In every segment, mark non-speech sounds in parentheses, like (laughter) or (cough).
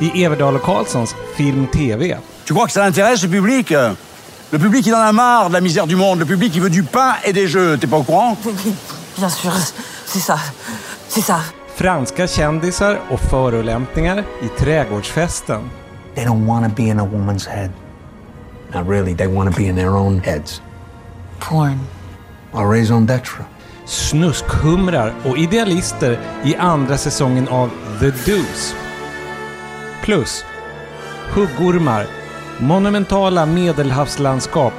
i Everdal och Karlssons Film TV. Tu crois que ça intéresse le public euh Le public, il en a marre de la misère du monde. Le public, il veut du pain et des jeux. T'es pas au courant Bien sûr, c'est ça. C'est ça. Franska kändisar och förolämpningar i trädgårdsfesten. They don't want to be in a woman's head. Not really, they want to be in their own heads. Porn. Or raison d'etre. snuskhumrar och idealister i andra säsongen av The Deuce. Plus huggormar, monumentala medelhavslandskap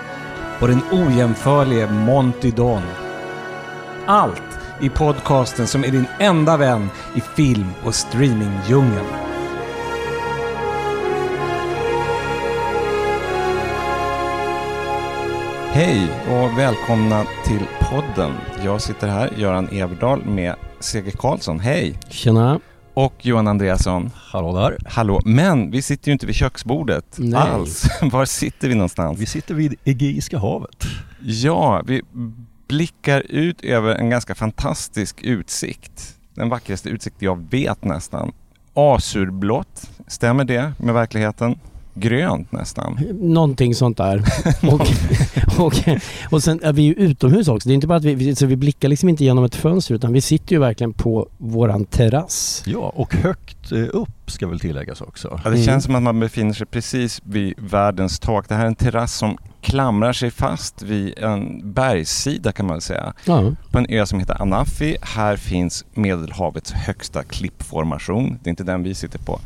och den ojämförlige Monty Don. Allt i podcasten som är din enda vän i film och streamingdjungeln. Hej och välkomna till podden. Jag sitter här, Göran Everdal med Seger Karlsson. Hej! Tjena. Och Johan Andreasson. Hallå där. Hallå, men vi sitter ju inte vid köksbordet Nej. alls. (laughs) Var sitter vi någonstans? Vi sitter vid Egeiska havet. Ja, vi blickar ut över en ganska fantastisk utsikt. Den vackraste utsikt jag vet nästan. Azurblått, stämmer det med verkligheten? Grönt nästan. Någonting sånt där. (laughs) och, och, och sen är vi ju utomhus också. Det är inte bara att vi, så vi blickar liksom inte genom ett fönster utan vi sitter ju verkligen på våran terrass. Ja, och högt eh, ska väl tilläggas också. Ja, det Mm. känns som att man befinner sig precis vid världens tak. Det här är en terrass som klamrar sig fast vid en bergssida kan man säga. Ja. På en ö som heter Anafi. Här finns Medelhavets högsta klippformation. Det är inte den vi sitter på.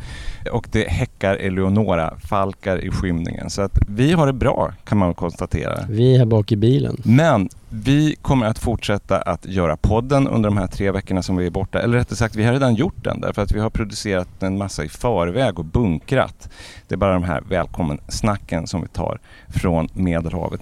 Och det häckar Eleonora-falkar i skymningen. Så att vi har det bra kan man konstatera. Vi är här bak i bilen. Men vi kommer att fortsätta att göra podden under de här tre veckorna som vi är borta. Eller rättare sagt, vi har redan gjort den därför att vi har producerat en massa i förväg och bunkrat. Det är bara de här välkommen-snacken som vi tar från Medelhavet.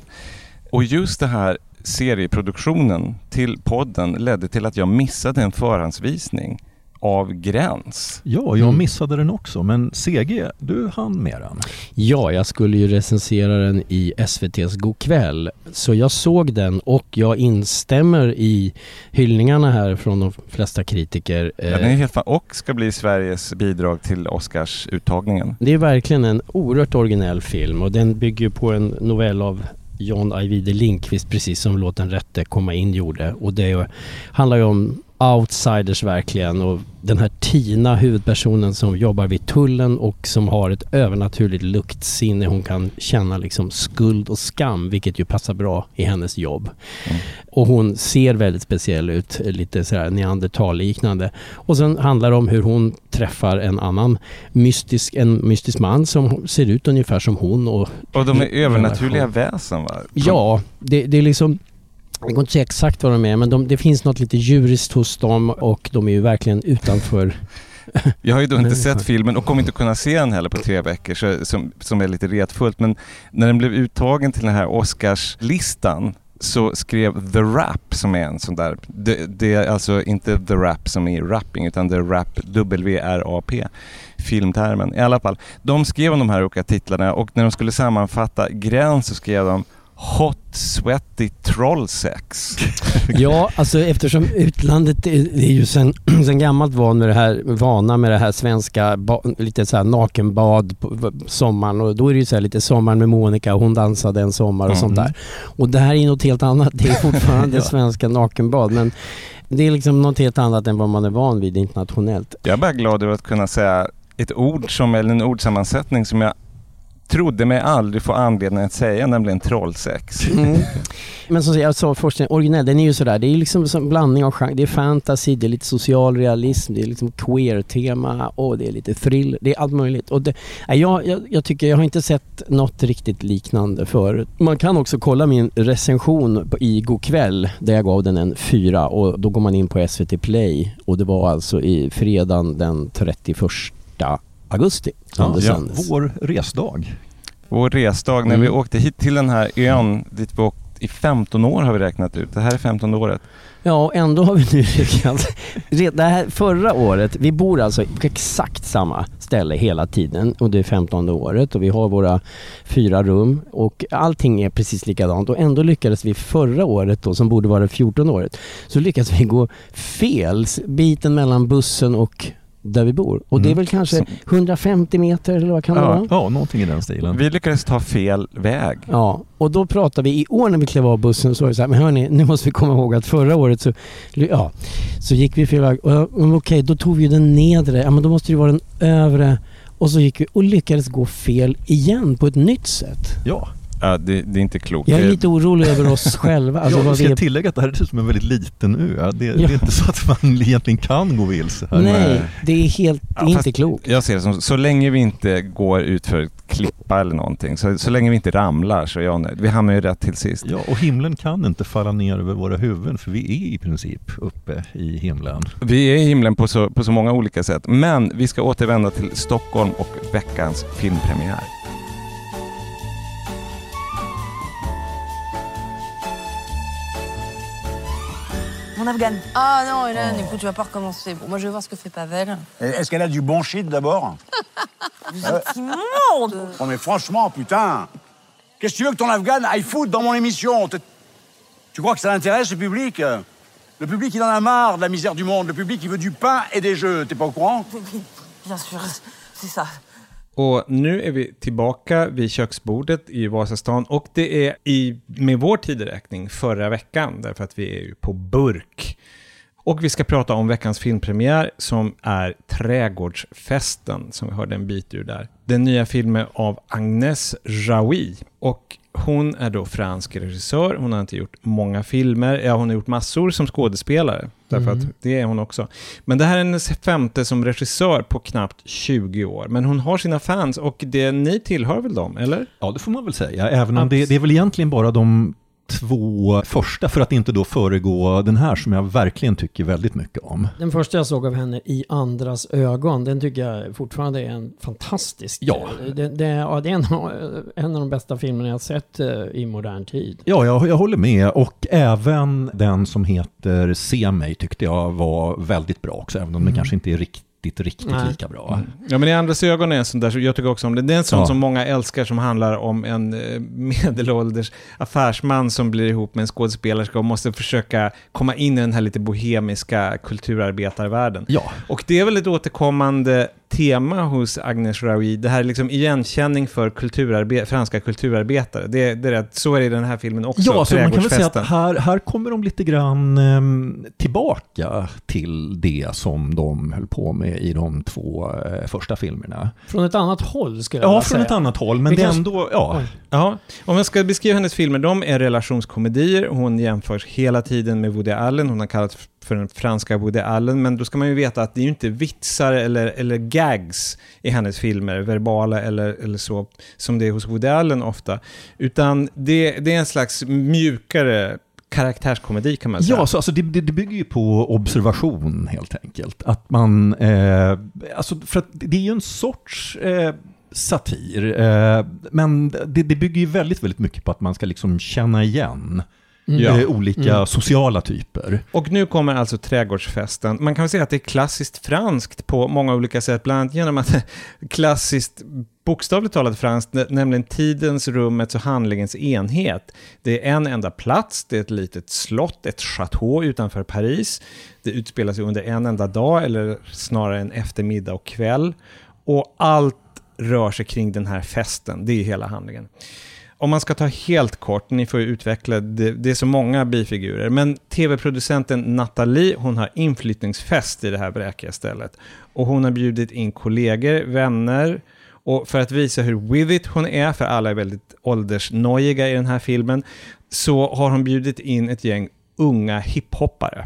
Och just det här serieproduktionen till podden ledde till att jag missade en förhandsvisning av Gräns. Ja, jag Mm. missade den också, men CG, du hann med den. Ja, jag skulle ju recensera den i SVT's Go'kväll. Så jag såg den och jag instämmer i hyllningarna här från de flesta kritiker. Ja, den är helt fan och ska bli Sveriges bidrag till Oscarsuttagningen. Det är verkligen en oerhört originell film och den bygger på en novell av John Ajvide Lindqvist precis som Låt den rätte komma in gjorde. Och det är- handlar ju om outsiders verkligen och den här Tina, huvudpersonen som jobbar vid tullen och som har ett övernaturligt luktsinne. Hon kan känna liksom skuld och skam vilket ju passar bra i hennes jobb. Mm. Och hon ser väldigt speciell ut, lite sådär neandertalliknande. Och sen handlar det om hur hon träffar en annan mystisk, en mystisk man som ser ut ungefär som hon. Och, Och de är övernaturliga väsen va? ja, det, det är liksom det går inte att säga exakt vad de är men de, det finns något lite djuriskt hos dem och de är ju verkligen utanför. (laughs) Jag har ju då inte sett filmen och kommer inte kunna se den heller på tre veckor så, som, som är lite retfullt. Men när den blev uttagen till den här Oscarslistan så skrev The Rap som är en sån där, det, det är alltså inte The Rap som är rapping utan The Rap, W-R-A-P, filmtermen. I alla fall, de skrev om de här olika titlarna och när de skulle sammanfatta Gräns så skrev de Hot Sweaty Trollsex. (laughs) Ja, alltså eftersom utlandet är, är ju sen, (clears throat) sen gammalt van med det här, vana med det här svenska, ba, lite så här nakenbad på sommaren och då är det ju så här lite sommaren med Monica och hon dansade en sommar och sånt Mm. där. Och det här är något helt annat, det är fortfarande (laughs) Ja. svenska nakenbad men det är liksom något helt annat än vad man är van vid internationellt. Jag är bara glad över att kunna säga ett ord som, eller en ordsammansättning som jag trodde mig aldrig få anledning att säga, nämligen trollsex. Mm. (laughs) Men som jag sa, forskningen originell, den är ju sådär, det är liksom som en blandning av genre. Det är fantasy, det är lite social realism, det är liksom queer-tema och det är lite thrill, det är allt möjligt. Och det, jag, jag, jag tycker, jag har inte sett något riktigt liknande förut. Man kan också kolla min recension på, i Go'kväll där jag gav den en fyra och då går man in på SVT Play och det var alltså i fredagen den 31 augusti Ja, det ja, vår resdag. Vår resdag när Mm. vi åkte hit till den här ön dit vi åkt i 15 år har vi räknat ut. Det här är 15 året. Ja, och ändå har vi nu Det här förra året, vi bor alltså på exakt samma ställe hela tiden och det är 15 året och vi har våra fyra rum och allting är precis likadant och ändå lyckades vi förra året då, som borde vara 14 året, så lyckades vi gå fel biten mellan bussen och där vi bor. Och det är Mm. väl kanske Så- 150 meter eller vad kan det Ja. vara? Ja, någonting i den stilen. Vi lyckades ta fel väg. Ja, och då pratade vi i år när vi klev av bussen så var det så här, men hörni, nu måste vi komma ihåg att förra året så, ja, så gick vi fel väg. Okej, då tog vi den nedre, ja men då måste det ju vara den övre. Och så gick vi och lyckades gå fel igen på ett nytt sätt. Ja, Ja, det, det är inte klokt. Jag är lite orolig över oss (laughs) själva. Alltså ja vad jag ska vi tillägga att det här är som en väldigt liten ö. Det, det Ja. är inte så att man (laughs) egentligen kan gå vilse här. Nej, det är helt, det är Ja, inte klokt. Jag ser det som, så länge vi inte går ut för klippa eller någonting, så, så länge vi inte ramlar så är jag nöjd. Vi hamnar ju rätt till sist. Ja, och himlen kan inte falla ner över våra huvuden för vi är i princip uppe i himlen. Vi är i himlen på så, på så många olika sätt, men vi ska återvända till Stockholm och veckans filmpremiär. Mon afghane. Ah non, Hélène, écoute, tu vas pas recommencer. Bon, moi, je vais voir ce que fait Pavel. Est-ce qu'elle a du bon shit d'abord (laughs) Vous êtes immonde Oh mais franchement, putain Qu'est-ce que tu veux que ton afghane aille foutre dans mon émission Tu crois que ça l'intéresse, le public Le public, il en a marre de la misère du monde. Le public, il veut du pain et des jeux. T'es pas au courant bien sûr, c'est ça. Och nu är vi tillbaka vid köksbordet i Vasastan och det är i, med vår tideräkning förra veckan, därför att vi är ju på burk. Och vi ska prata om veckans filmpremiär som är Trädgårdsfesten, som vi hörde en bit ur där. Den nya filmen av Agnes Jaoui. Och hon är då fransk regissör, hon har inte gjort många filmer, ja hon har gjort massor som skådespelare, därför Mm. att det är hon också. Men det här är hennes femte som regissör på knappt 20 år. Men hon har sina fans och det, ni tillhör väl dem, eller? Ja, det får man väl säga. Även om det, det är väl egentligen bara de två första, för att inte då föregå den här som jag verkligen tycker väldigt mycket om. Den första jag såg av henne, I andras ögon, den tycker jag fortfarande är en fantastisk... Ja. Det, det, ja, det är en, av- en av de bästa filmerna jag har sett eh, i modern tid. Ja, jag, jag håller med. Och även den som heter Se mig tyckte jag var väldigt bra också, även om den kanske inte är riktigt, riktigt Nej. lika bra. Ja, men i andras ögon är en sån där, så jag tycker också om det. Det är en sån Ja. som många älskar som handlar om en eh, (laughs) medelålders affärsman som blir ihop med en skådespelerska och måste försöka komma in i den här lite bohemiska kulturarbetarvärlden. Ja, Och det är väl ett återkommande tema hos Agnes Raoui, det här liksom igenkänning för kulturarbe- franska kulturarbetare. Det, det är rätt, så är det i den här filmen också, ja så man kan väl säga att här, här kommer de lite grann ehm, tillbaka till det som de höll på med i de två eh, första filmerna. Från ett annat håll skulle jag Ja, vilja från säga. ett annat håll, men Vi det är kanske- ändå, ja. Oj. Ja, om jag ska beskriva hennes filmer, de är relationskomedier. Hon jämförs hela tiden med Woody Allen. Hon har kallats för den franska Woody Allen, men då ska man ju veta att det är ju inte vitsar eller, eller gags i hennes filmer, verbala eller, eller så, som det är hos Woody Allen ofta. Utan det, det är en slags mjukare karaktärskomedi kan man säga. Ja, så alltså det, det, det bygger ju på observation helt enkelt. Att man, eh, alltså för att det är ju en sorts eh, satir, eh, men det, det bygger ju väldigt, väldigt mycket på att man ska liksom känna igen Ja. eh, olika sociala typer. Och nu kommer alltså trädgårdsfesten. Man kan väl säga att det är klassiskt franskt på många olika sätt, bland annat genom att (laughs) klassiskt bokstavligt talat franskt, nä- nämligen tidens, rummets och handlingens enhet. Det är en enda plats, det är ett litet slott, ett chateau utanför Paris. Det utspelar sig under en enda dag, eller snarare en eftermiddag och kväll. Och allt rör sig kring den här festen, det är hela handlingen. Om man ska ta helt kort, ni får ju utveckla, det, det är så många bifigurer, men tv-producenten Nathalie, hon har inflyttningsfest i det här bräkiga stället. Och hon har bjudit in kollegor, vänner, och för att visa hur with it hon är, för alla är väldigt åldersnojiga i den här filmen, så har hon bjudit in ett gäng unga hiphoppare.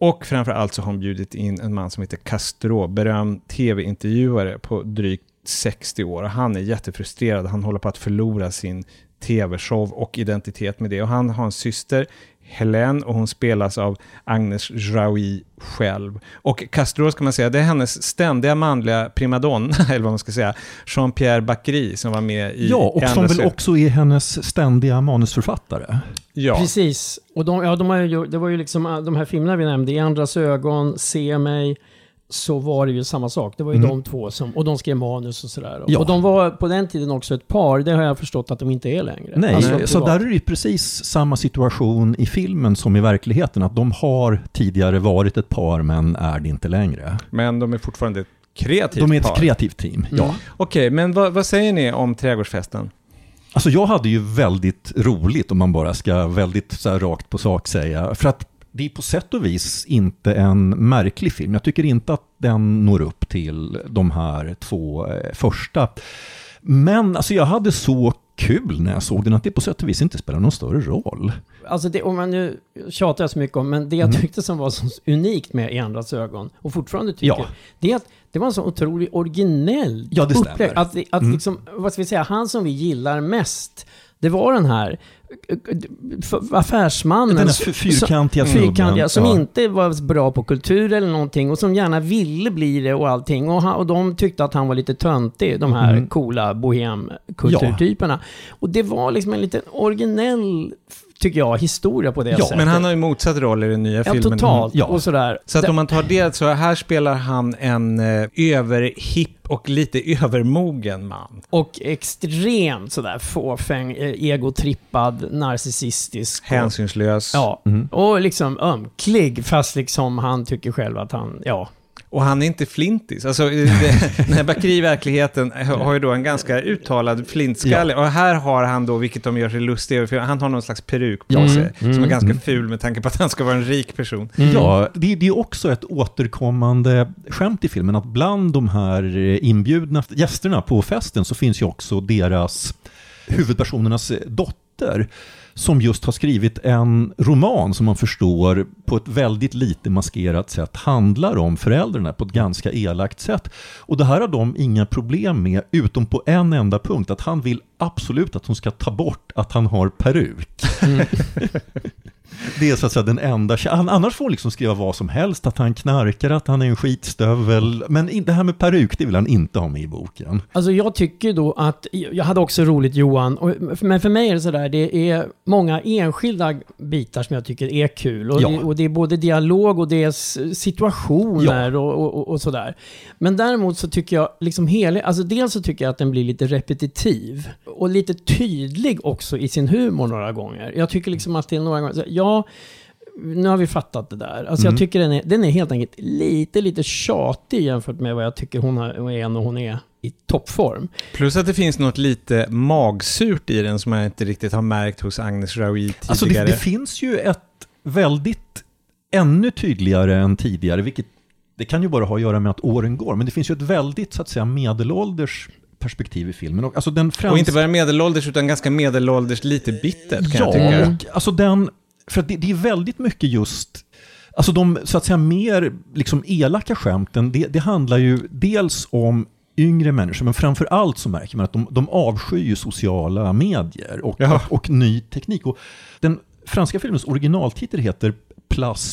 Och framförallt så har hon bjudit in en man som heter Castro, berömd tv-intervjuare på drygt 60 år. Och han är jättefrustrerad, han håller på att förlora sin tv-show och identitet med det. Och han har en syster, Helene, och hon spelas av Agnes Jaoui själv. Och Castro ska man säga, det är hennes ständiga manliga primadonna, (laughs) eller vad man ska säga, Jean-Pierre Bacry, som var med i Ja, och som väl också är hennes ständiga manusförfattare. Ja. Precis. Och de, ja, de har ju, det var ju liksom ah, de här filmerna vi nämnde, I andras ögon, Se mig, så var det ju samma sak. Det var ju Mm. de två som, och de skrev manus och sådär. Ja. Och de var på den tiden också ett par, det har jag förstått att de inte är längre. Nej, Alltså, så där är det precis samma situation i filmen som i verkligheten. Att de har tidigare varit ett par men är det inte längre. Men de är fortfarande ett kreativt De är ett par. kreativt team, ja. Mm. Okej, men vad, vad säger ni om trädgårdsfesten? Alltså jag hade ju väldigt roligt om man bara ska väldigt så här rakt på sak säga. För att det är på sätt och vis inte en märklig film. Jag tycker inte att den når upp till de här två eh, första. Men alltså jag hade så kul när jag såg den att det på sätt och vis inte spelar någon större roll. Alltså det, om man nu tjatar jag så mycket om, men det jag Mm. tyckte som var så unikt med I andras ögon, och fortfarande tycker, Ja. det är att det var en så otroligt originell Ja, det upplägg. Att, att Mm. liksom, vad ska vi säga, han som vi gillar mest, det var den här affärsmannen. Den f- fyrkantiga som, snubben. fyrkantiga, som Ja. inte var bra på kultur eller någonting och som gärna ville bli det och allting. Och, han, och de tyckte att han var lite töntig, de här Mm. coola bohemkulturtyperna. Och det var liksom en liten originell, tycker jag, historia på det Ja, sättet. Men han har ju motsatt roll i den nya Ja, filmen. totalt. Ja. Och sådär. Så att Det- om man tar det, så här spelar han en eh, överhipp och lite övermogen man. Och extremt sådär fåfäng, eh, egotrippad, narcissistisk. och- Hänsynslös. Ja, Mm. och liksom ömklig, fast liksom han tycker själv att han, ja. Och han är inte flintis. Alltså, det, den här Bakri i verkligheten har ju då en ganska uttalad flintskalle. Och här har han då, vilket de gör sig lustiga över, för han har någon slags peruk på Mm, sig. Som är mm, ganska mm. ful med tanke på att han ska vara en rik person. Ja, det, det är också ett återkommande skämt i filmen att bland de här eh, inbjudna gästerna på festen så finns ju också deras huvudpersonernas dotter som just har skrivit en roman som man förstår på ett väldigt lite maskerat sätt handlar om föräldrarna på ett ganska elakt sätt. Och det här har de inga problem med, utom på en enda punkt, att han vill absolut att hon ska ta bort att han har peruk. (laughs) Det är så att säga den enda, han, annars får hon liksom skriva vad som helst, att han knarkar, att han är en skitstövel, men det här med peruk, det vill han inte ha med i boken. Alltså jag tycker då att, jag hade också roligt Johan, och, men för mig är det sådär, det är många enskilda bitar som jag tycker är kul. Och, Ja. det, och det är både dialog och det är situationer och, och, och, och sådär. Men däremot så tycker jag, liksom hela, alltså dels så tycker jag att den blir lite repetitiv. Och lite tydlig också i sin humor några gånger. Jag tycker liksom att det är några gånger, så- ja, nu har vi fattat det där. Alltså Mm. jag tycker den är, den är helt enkelt lite, lite tjatig jämfört med vad jag tycker hon är när hon är i toppform. Plus att det finns något lite magsurt i den som jag inte riktigt har märkt hos Agnes Raoui tidigare. Alltså det, det finns ju ett väldigt, ännu tydligare än tidigare, vilket det kan ju bara ha att göra med att åren går, men det finns ju ett väldigt, så att säga, medelålders perspektiv i filmen. Och, alltså den franska... Och inte bara medelålders, utan ganska medelålders, lite bittert kan jag Ja, tycka. och alltså den, för att det, det är väldigt mycket just, alltså de så att säga mer liksom elaka skämten, det, det handlar ju dels om yngre människor, men framför allt så märker man att de, de avskyr sociala medier och, och, och ny teknik. Och den franska filmens originaltitel heter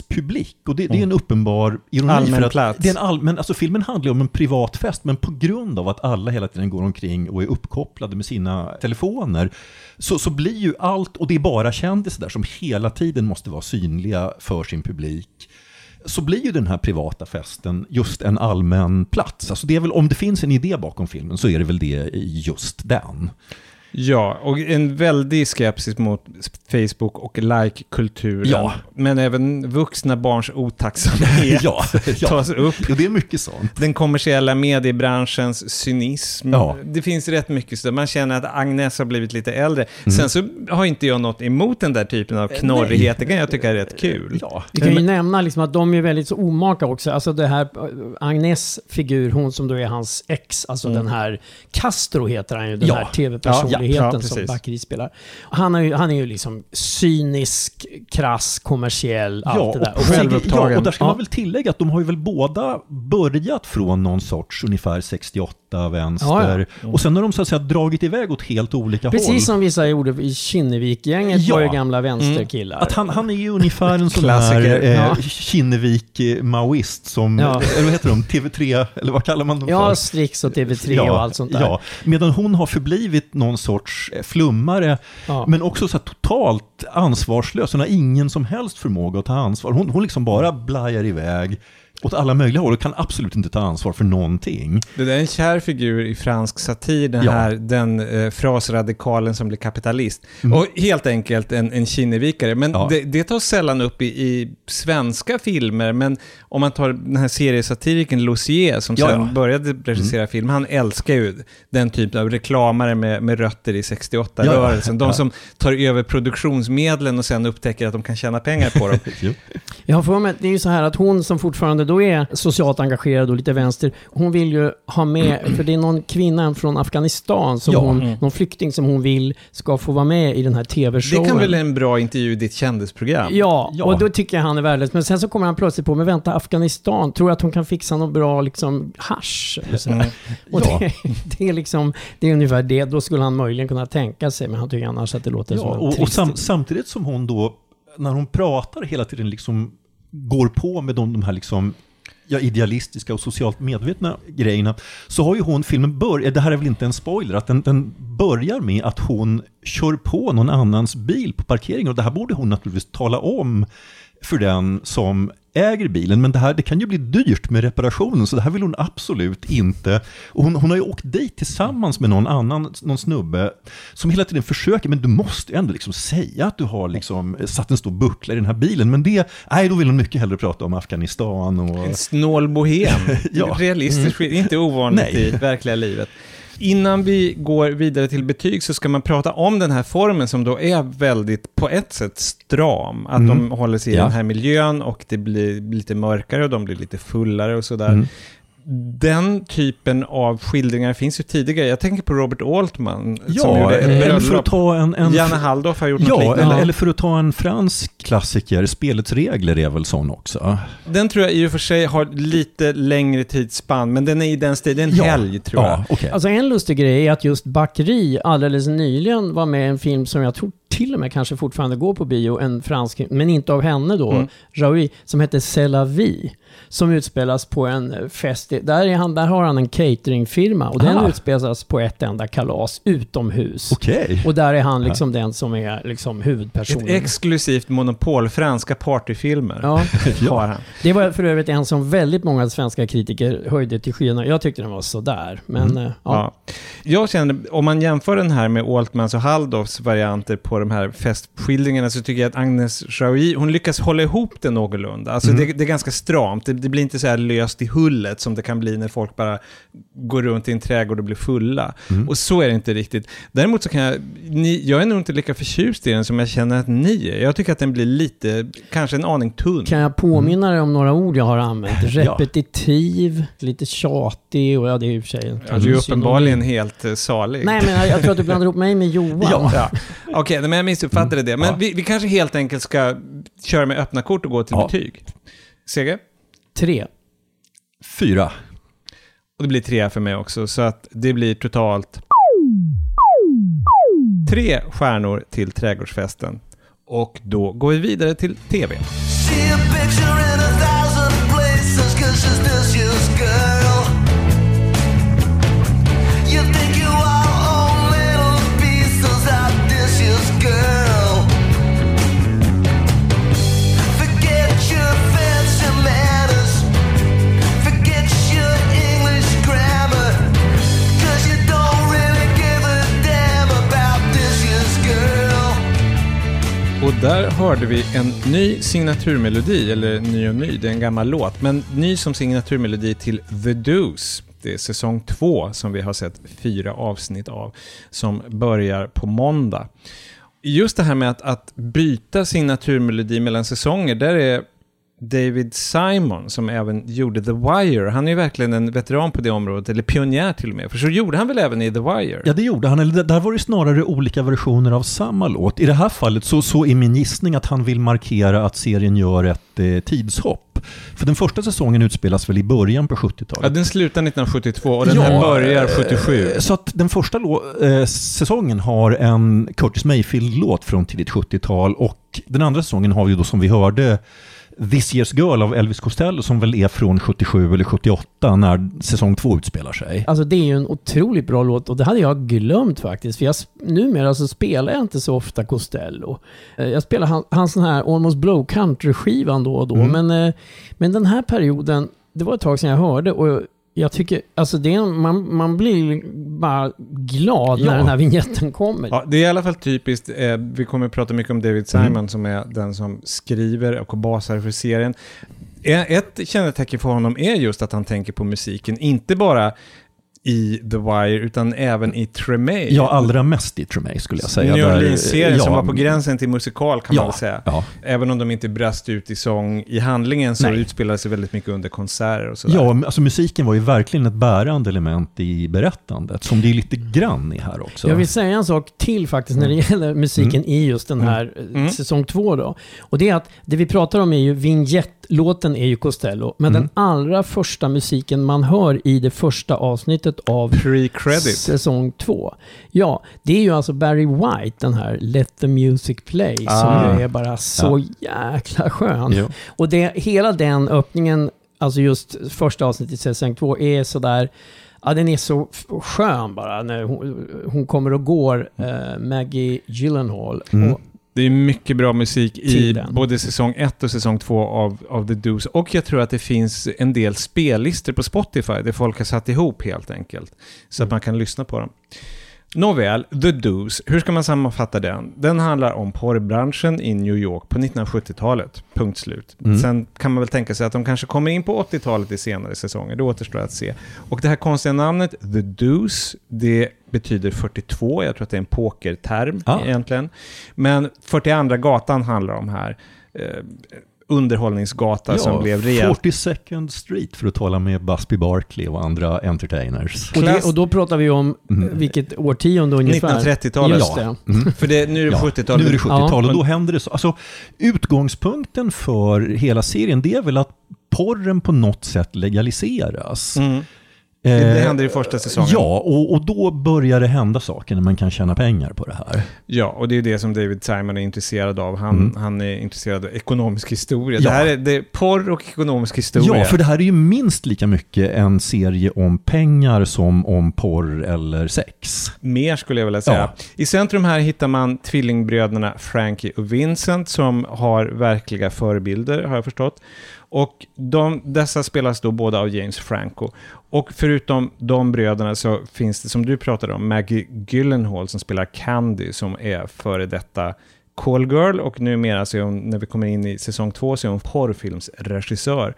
Public och det, det är en uppenbar ironi. Allmän för plats. Det är en allmän, alltså filmen handlar om en privat fest, men på grund av att alla hela tiden går omkring och är uppkopplade med sina telefoner, så, så blir ju allt, och det är bara kändisar där som hela tiden måste vara synliga för sin publik, så blir ju den här privata festen just en allmän plats. Alltså det är väl, om det finns en idé bakom filmen så är det väl det i just den. Ja, och en väldig skepsis mot Facebook och like-kulturen. Ja. Men även vuxna barns otacksamhet (laughs) Ja, ja. tas upp. Jo, det är mycket sånt. Den kommersiella mediebranschens cynism. Ja. Det finns rätt mycket så man känner att Agnes har blivit lite äldre. Mm. Sen så har inte jag något emot den där typen av knorrighet. Det kan jag tycka är rätt kul. Ja. Vi kan ju nämna liksom att de är väldigt så omaka också. Alltså det här, eh, Agnes figur, hon som då är hans ex, alltså den här Castro heter han ju, den Ja. här tv-personligheten Ja, ja, som. Bakri spelar. Han är, ju, han är ju liksom cynisk, krass, kommersiell, allt det där. och, självupptagen. Ja, och där ska Ja. man väl tillägga att de har ju väl båda börjat från någon sorts ungefär 68 vänster. Ja, Och sen har de så att säga dragit iväg åt helt olika håll. Precis som vissa gjorde i Kinnevik-gänget Ja. var ju gamla vänsterkillar. Att han, han är ju ungefär en sån Klassiker. här eh, Ja. Kinnevik-maoist som, Ja. (laughs) eller vad heter de, TV3, eller vad kallar man dem Ja, för? Strix och TV3 och allt sånt där. Ja, medan hon har förblivit någon sorts eh, flummare, Ja. men också så här totalt ansvarslös. Hon har ingen som helst förmåga att ta ansvar. Hon, hon liksom bara blajar iväg, åt alla möjliga håll och kan absolut inte ta ansvar för någonting. Det är en kär figur i fransk satir, den Ja. här den eh, frasradikalen som blir kapitalist. Mm. Och helt enkelt en, en kinnevikare. Men Ja. det, det tas sällan upp i, i svenska filmer, men om man tar den här seriesatirikern Lucier som Ja, sen ja. Mm. började regissera film, han älskar ju den typen av reklamare med, med rötter i 68-rörelsen. Ja, De ja. som tar över produktionsmedlen och sen upptäcker att de kan tjäna pengar på dem. (laughs) Jag har för mig, det är ju så här att hon som fortfarande då är socialt engagerad och lite vänster, hon vill ju ha med, (clears throat) för det är någon kvinna från Afghanistan, som Ja. hon, någon flykting som hon vill ska få vara med i den här tv-showen. Det kan väl en bra intervju i ditt kändisprogram? Ja, Ja. och då tycker jag han är värdelös. Men sen så kommer han plötsligt på, men vänta, Afghanistan, tror att hon kan fixa något bra liksom sådär. Mm. (laughs) Och Ja. det, det är liksom, det är ungefär det. Då skulle han möjligen kunna tänka sig, men han tycker annars att det låter Ja, som en och, och sam, samtidigt som hon då, när hon pratar hela tiden liksom går på med de, de här liksom ja, idealistiska och socialt medvetna grejerna, så har ju hon filmen börjat, det här är väl inte en spoiler, att den, den börjar med att hon kör på någon annans bil på parkeringen och det här borde hon naturligtvis tala om för den som äger bilen, men det här det kan ju bli dyrt med reparationen, så det här vill hon absolut inte. Och hon, hon har ju åkt dit tillsammans med någon annan, någon snubbe, som hela tiden försöker, men du måste ju ändå liksom säga att du har liksom satt en stor buckla i den här bilen, men det, nej, då vill hon mycket hellre prata om Afghanistan och... En snål bohem. (laughs) Ja. Realistiskt, skit- inte ovanligt Nej. i verkliga livet. Innan vi går vidare till betyg så ska man prata om den här formen som då är väldigt, på ett sätt, stram. Att Mm. de håller sig i Ja. den här miljön och det blir lite mörkare och de blir lite fullare och sådär. Mm. Den typen av skildringar finns ju tidigare. Jag tänker på Robert Altman Ja, eller för att ta en... en Janne Halldorf har gjort något Ja, liknande. eller, eller för att ta en fransk klassiker, Spelets regler är väl sån också. Den tror jag i och för sig har lite längre tidsspann, men den är i den stilen, en Ja. helg tror jag. Ja, okej. Alltså en lustig grej är att just Bakri alldeles nyligen var med i en film som jag tror till och med kanske fortfarande går på bio, en fransk, men inte av henne då, Mm. Raoui, som heter C'est la vie, som utspelas på en eh, fest. Där, är han, där har han en cateringfirma och den Ah. utspelas på ett enda kalas utomhus. Okej. Och där är han liksom den som är liksom Ett huvudpersonen. exklusivt monopol, franska partyfilmer. Ja, (laughs) Har han. det var för övrigt en som väldigt många svenska kritiker höjde till skyarna. Jag tyckte den var sådär, men eh, ja. Ja. Jag känner, om man jämför den här med Altmans och Halldorfs varianter på de här festskildringarna så tycker jag att Agnes Jaoui, hon lyckas hålla ihop det någorlunda. Alltså Mm. det, det är ganska stramt, det, det blir inte så här löst i hullet som det kan bli när folk bara går runt i en trädgård och blir fulla. Mm. Och så är det inte riktigt. Däremot så kan jag, ni, jag är nog inte lika förtjust i den som jag känner att ni är. Jag tycker att den blir lite, kanske en aning tunn. Kan jag påminna dig om några ord jag har använt? Repetitiv, lite tjatig och ja, det är i och för sig Ja, du är uppenbarligen helt eh, salig. Nej, men jag, jag tror att du blandar ihop mig med Johan. (laughs) Ja. Ja. Okej, men jag missuppfattade det. Men Ja. vi, vi kanske helt enkelt ska köra med öppna kort och gå till Ja. betyg. Sege? Tre. Fyra. Och det blir tre för mig också, så att det blir totalt tre stjärnor till trädgårdsfesten. Och då går vi vidare till TV. See a picture in a thousand places cause she's this year's girl. Och där hörde vi en ny signaturmelodi, eller ny och ny, det är en gammal låt, men ny som signaturmelodi till The Doos. Det är säsong två som vi har sett fyra avsnitt av, som börjar på måndag. Just det här med att, att byta signaturmelodi mellan säsonger, där är David Simon, som även gjorde The Wire, han är ju verkligen en veteran på det området, eller pionjär till och med, för så gjorde han väl även i The Wire? Ja, det gjorde han. Eller där var det snarare olika versioner av samma låt. I det här fallet så, så är min gissning att han vill markera att serien gör ett eh, tidshopp. För den första säsongen utspelas väl i början på 70-talet? Ja, den slutar 1972 och den här börjar 77. eh, Så att den första eh, säsongen har en Curtis Mayfield-låt från tidigt 70-tal och den andra säsongen har ju då som vi hörde This Year's Girl av Elvis Costello som väl är från 77 eller 78 när säsong två utspelar sig. Alltså det är ju en otroligt bra låt och det hade jag glömt faktiskt. För jag, numera så spelar jag inte så ofta Costello. Eh, Jag spelar han- hans sån här Almost Blow country-skivan då och då. Mm. Men, eh, men den här perioden det var ett tag sedan jag hörde och jag tycker, alltså det är, man, man blir bara glad Ja. när den här vignetten kommer. Ja, det är i alla fall typiskt. Eh, vi kommer att prata mycket om David Simon Mm. som är den som skriver och basar för serien. Eh, Ett kännetecken för honom är just att han tänker på musiken, inte bara i The Wire utan även i Tremaine. Ja, allra mest i Tremaine skulle jag säga. New Orleans-serien som ja, var på gränsen till musikal kan man Ja, väl säga. ja. Även om de inte brast ut i sång i handlingen så Nej. utspelade sig väldigt mycket under konserter och sådär. Ja, alltså musiken var ju verkligen ett bärande element i berättandet, som det är lite grann i här också. Jag vill säga en sak till faktiskt när det gäller musiken i just den här eh, Mm. säsong två då. Och det är att det vi pratar om är ju vignetlåten är ju Costello, men Mm. den allra första musiken man hör i det första avsnittet av säsong två. Ja, det är ju alltså Barry White, den här Let the Music Play, Ah. som ju är bara så jäkla skön. Jo. Och det, hela den öppningen, alltså just första avsnittet i säsong två, är sådär, ja den är så skön bara när hon, hon kommer och går, eh, Maggie Gyllenhaal. Mm. Och, Det är mycket bra musik i både säsong 1 och säsong 2 av, av The Do's. Och jag tror att det finns en del spellistor på Spotify där folk har satt ihop helt enkelt. Så Mm. att man kan lyssna på dem. Nåväl, The Do's. Hur ska man sammanfatta den? Den handlar om porrbranschen i New York på 1970-talet. Punkt slut. Mm. Sen kan man väl tänka sig att de kanske kommer in på 80-talet i senare säsonger. Det återstår att se. Och det här konstiga namnet, The Do's, det betyder 42. Jag tror att det är en pokerterm Ah. egentligen. Men 42 gatan handlar om här. Underhållningsgata som blev rejält 42nd Street för att tala med Busby Barkley och andra entertainers. och, det, och då pratar vi om Mm. vilket årtionde ungefär? 1930-talet. Just det. Mm. (laughs) För det, nu är det Ja, 70-talet. Nu är det 70-tal och Ja. då händer det så. Alltså, utgångspunkten för hela serien det är väl att porren på något sätt legaliseras. Mm. Det, det händer i första säsongen. Ja, och, och då börjar det hända saker när man kan tjäna pengar på det här. Ja, och det är det som David Simon är intresserad av. Han, Mm. han är intresserad av ekonomisk historia. Ja. Det här är, det är porr och ekonomisk historia. Ja, för det här är ju minst lika mycket en serie om pengar som om porr eller sex. Mer skulle jag vilja säga. Ja. I centrum här hittar man tvillingbröderna Frankie och Vincent som har verkliga förebilder, har jag förstått. Och de, dessa spelas då båda av James Franco. Och förutom de bröderna så finns det, som du pratade om, Maggie Gyllenhaal som spelar Candy, som är före detta callgirl och numera så är hon, när vi kommer in i säsong två, så är hon porrfilmsregissör.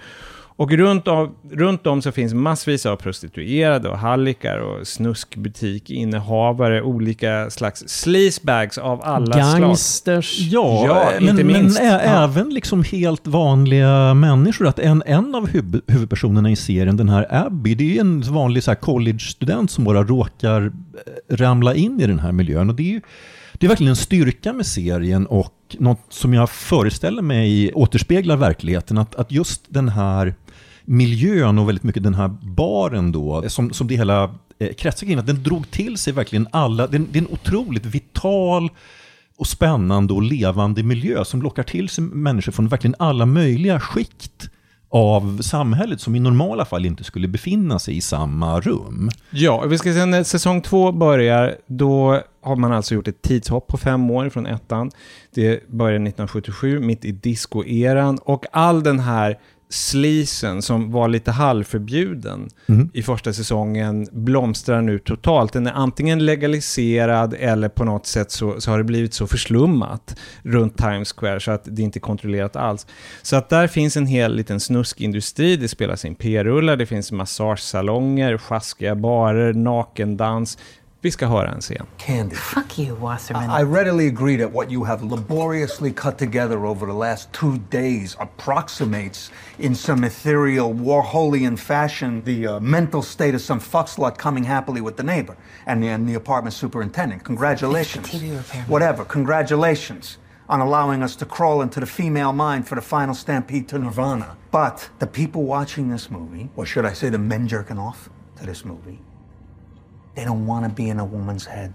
Och runt, av, runt om så finns massvis av prostituerade och hallickar och snuskbutiksinnehavare, olika slags sleazebags av alla slag. Gangsters. Ja, Ja, men, inte men minst. ä- Ja. även liksom helt vanliga människor. Att en, en av huvud, huvudpersonerna i serien, den här Abby, det är ju en vanlig så college-student som bara råkar eh, ramla in i den här miljön. Och det är ju det är verkligen en styrka med serien och något som jag föreställer mig återspeglar verkligheten. Att, att just den här miljön och väldigt mycket den här baren då, som, som det hela eh, kretsar kring, att den drog till sig verkligen alla, det, är en- det är en otroligt vital och spännande och levande miljö som lockar till sig människor från verkligen alla möjliga skikt av samhället som i normala fall inte skulle befinna sig i samma rum. Ja, vi ska se när säsong två börjar, då har man alltså gjort ett tidshopp på fem år från ettan. Det börjar 1977, mitt i discoeran och all den här sleazen som var lite halvförbjuden Mm. i första säsongen blomstrar nu totalt. Den är antingen legaliserad eller på något sätt så, så har det blivit så förslummat runt Times Square så att det inte är kontrollerat alls. Så att där finns en hel liten snuskindustri, det spelas in p-rullar, det finns massagesalonger, sjaskiga barer, nakendans. Vi ska höra en scen. Candy. Fuck you, Wasserman. I readily agree that what you have laboriously cut together over the last two days approximates, in some ethereal Warholian fashion, the uh, mental state of some fuckslut coming happily with the neighbor and the, and the apartment superintendent. Congratulations. It's the TV repairman. Whatever, congratulations on allowing us to crawl into the female mind for the final stampede to Nirvana. But the people watching this movie, or should I say the men jerking off to this movie, They don't want to be in a woman's head.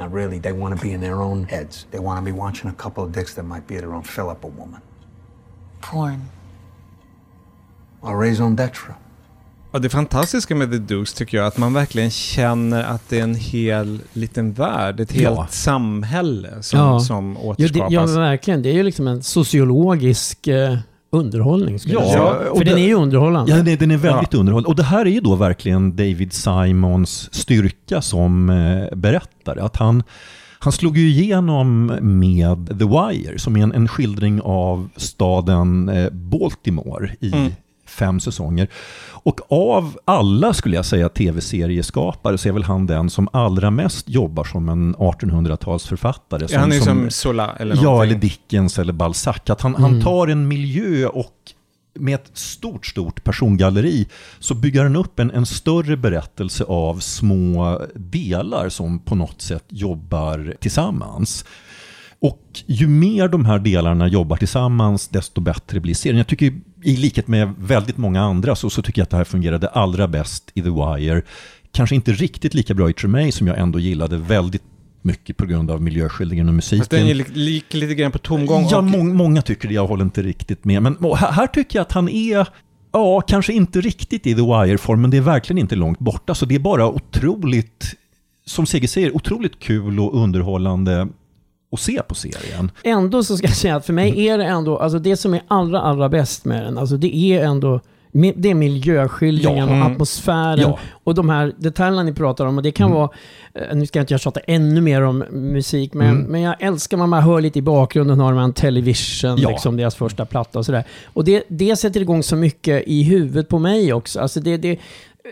Not really. They want to be in their own heads. They want to be watching a couple of dicks that might be their own fill up a woman. Porn. Or raison d'etre. Ja, det fantastiska med The Deuce tycker jag att man verkligen känner att det är en hel liten värld, ett helt Ja. samhälle som, Ja. som Ja, det, återskapas. ja, verkligen. Det är ju liksom en sociologisk eh, underhållning. skulle Ja, säga. För den är ju underhållande. Ja, den, den är väldigt underhållande. Och det här är ju då verkligen David Simons styrka som eh, berättare. Att han, han slog ju igenom med The Wire, som är en, en skildring av staden eh, Baltimore i Mm. Fem säsonger. Och av alla, skulle jag säga, tv-serieskapare så är väl han den som allra mest jobbar som en 1800-talsförfattare. Ja, han är ju som Zola eller Ja, någonting. eller Dickens eller Balzac. Att han, han tar en miljö och med ett stort, stort persongalleri så bygger han upp en, en större berättelse av små delar som på något sätt jobbar tillsammans. Och ju mer de här delarna jobbar tillsammans, desto bättre blir serien. Jag tycker, i likhet med väldigt många andra, så, så tycker jag att det här fungerade allra bäst i The Wire. Kanske inte riktigt lika bra i Tremay, som jag ändå gillade väldigt mycket på grund av miljöskildringen och musiken. Fast den är li- lik lite grann på tomgång. Ja, och, må- många tycker det, jag håller inte riktigt med. Men här tycker jag att han är, ja, kanske inte riktigt i The Wire-form, men det är verkligen inte långt borta. Så det är bara otroligt, som Sigge säger, otroligt kul och underhållande att se på serien. Ändå så ska jag säga att för mig är det ändå, alltså det som är allra, allra bäst med den, alltså det är ändå det är miljöskildringen Ja. och Mm. atmosfären Ja. och de här detaljerna ni pratar om. Och det kan Mm. vara, eh, nu ska jag inte jag tjata ännu mer om musik, men, Mm. men jag älskar när man hör lite i bakgrunden, har man Television, Ja. liksom deras första platta och sådär. Och det, det sätter igång så mycket i huvudet på mig också. Alltså det, det,